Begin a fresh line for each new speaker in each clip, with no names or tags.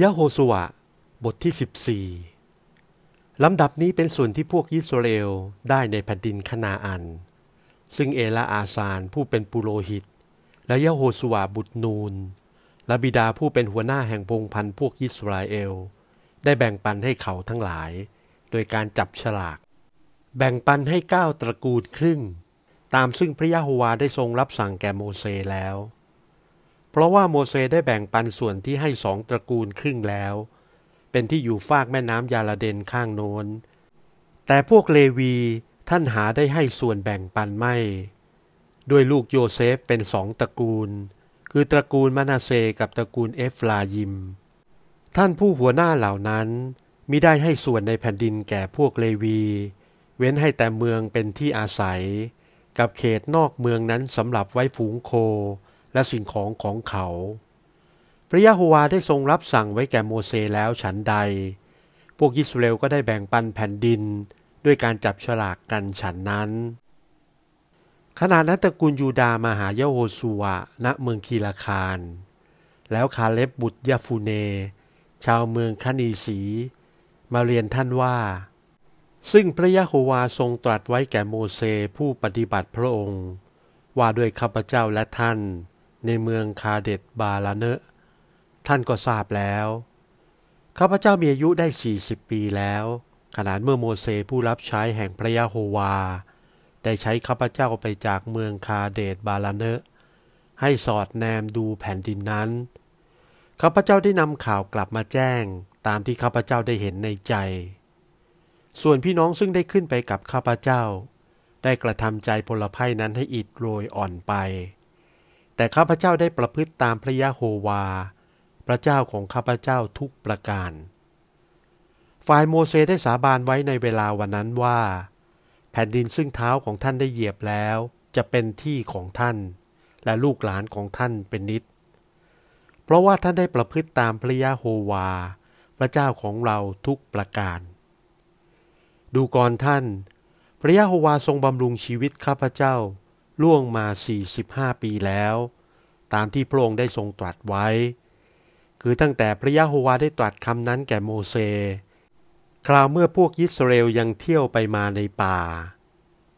ยะโฮสุวะบทที่ 14 ลำดับนี้เป็นส่วนที่พวกยิสราเอลได้ในแผ่นดินคณาอัน ซึ่งเอลาอาซานผู้เป็นปุโรหิต และยะโฮสุวะบุตรนูน และบิดาผู้เป็นหัวหน้าแห่งพงพันพวกยิสราเอล ได้แบ่งปันให้เขาทั้งหลาย โดยการจับฉลาก แบ่งปันให้เก้าตระกูลครึ่ง ตามซึ่งพระยะโฮวาได้ทรงรับสั่งแก่โมเสแล้ว เพราะว่าโมเสสได้แบ่งปันส่วนที่ให้สองตระกูลครึ่งแล้ว เป็นที่อยู่ฟากแม่น้ำยาระเดนข้างโน้น แต่พวกเลวีท่านหาได้ให้ส่วนแบ่งปันไม่ ด้วยลูกโยเซฟเป็นสองตระกูล คือตระกูลมะนาเซกับตระกูลเอฟรายิม ท่านผู้หัวหน้าเหล่านั้นมิได้ให้ส่วนในแผ่นดินแก่พวกเลวี เว้นให้แต่เมืองเป็นที่อาศัย กับเขตนอกเมืองนั้นสำหรับไว้ฝูงโค และสิ่งของของเขา พระยะโฮวาได้ทรงรับสั่งไว้แก่โมเสแล้วฉันใด พวกยิสราเอลก็ได้แบ่งปันแผ่นดินด้วยการจับฉลากกันฉันนั้น ขณะนั้นตระกูลยูดามาหายโฮสุวณเมืองคีลาคารแล้วคาเล็บบุตรยาฟูเน ชาวเมืองคานีสี มาเรียนท่านว่า ซึ่งพระยะโฮวาทรงตรัสไว้แก่โมเสผู้ปฏิบัติพระองค์ ว่าด้วยข้าพเจ้าและท่าน ในเมืองคาเดตบาลาเนะท่านก็ทราบแล้ว ข้าพเจ้ามีอายุได้ 40 ปีแล้ว ขนาดเมื่อโมเสสผู้รับใช้แห่งพระยะโฮวา ได้ใช้ข้าพเจ้าไปจากเมืองคาเดตบาลาเนะให้สอดแนมดูแผ่นดินนั้น ข้าพเจ้าได้นำข่าวกลับมาแจ้งตามที่ข้าพเจ้าได้เห็นในใจ ส่วนพี่น้องซึ่งได้ขึ้นไปกับข้าพเจ้า ได้กระทำใจพลภัยนั้นให้อิดโรยอ่อนไป แต่ข้าพเจ้าได้ประพฤติตามพระยะโฮวา พระเจ้าของข้าพเจ้าทุกประการ ฝ่ายโมเสสได้สาบานไว้ในเวลาวันนั้นว่า แผ่นดินซึ่งเท้าของท่านได้เหยียบแล้ว จะเป็นที่ของท่าน และลูกหลานของท่านเป็นนิด เพราะว่าท่านได้ประพฤติตามพระยะโฮวา พระเจ้าของเราทุกประการ ดูก่อนท่าน พระยะโฮวาทรงบำรุงชีวิตข้าพเจ้า ล่วงมา 45 ปีแล้ว ตามที่พระองค์ได้ทรงตรัสไว้ คือตั้งแต่พระยะโฮวาได้ตรัสคำนั้นแก่โมเสคราวเมื่อพวกยิสราเอลยังเที่ยวไปมาในป่า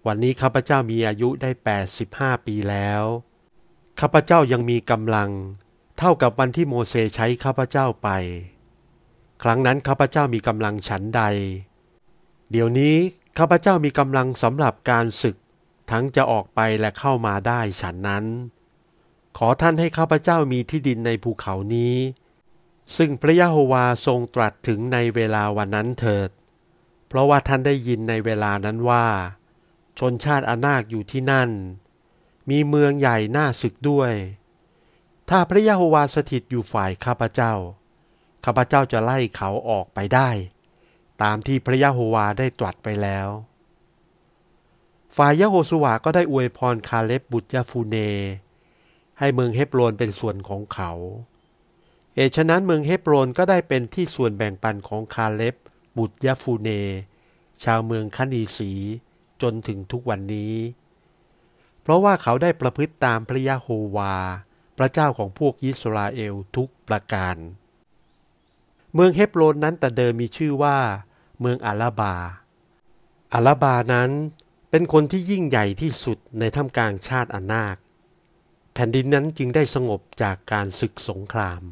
วันนี้ข้าพเจ้ามีอายุได้ 85 ปีแล้ว ข้าพเจ้ายังมีกำลัง เท่ากับวันที่โมเสสใช้ข้าพเจ้าไป ครั้งนั้นข้าพเจ้ามีกำลังฉันใด เดี๋ยวนี้ข้าพเจ้ามีกำลังสำหรับการศึก ทั้งจะออกไปและเข้ามาได้ฉันนั้น ขอท่านให้ข้าพเจ้ามีที่ดินในภูเขานี้ ซึ่งพระยะโฮวาทรงตรัสถึงในเวลาวันนั้นเถิด เพราะว่าท่านได้ยินในเวลานั้นว่า ชนชาติอานาคอยู่ที่นั่น มีเมืองใหญ่น่าศึกด้วย ถ้าพระยะโฮวาสถิตอยู่ฝ่ายข้าพเจ้า ข้าพเจ้าจะไล่เขาออกไปได้ ตามที่พระยะโฮวาได้ตรัสไปแล้ว ฝ่ายยะโฮสุวาก็ได้อวยพรคาเล็บบุตรยาฟูเน ให้เมืองเฮบโรนเป็นส่วนของเขาเหตุฉะนั้นเมืองเฮบโรนก็ได้เป็นที่ส่วนแบ่งปันของคาเล็บบุตรยาฟูเน ชาวเมืองคณีสีจนถึงทุกวันนี้ เพราะว่าเขาได้ประพฤติตามพระยะโฮวา พระเจ้าของพวกยิสราเอลทุกประการ เมืองเฮบโรนนั้นแต่เดิมมีชื่อว่า เมืองอาลาบาอาลาบานั้น เป็นคนที่ยิ่งใหญ่ที่สุดในท่ามกลางชาติอานาค แผ่นดินนั้นจึงได้สงบจากการศึกสงคราม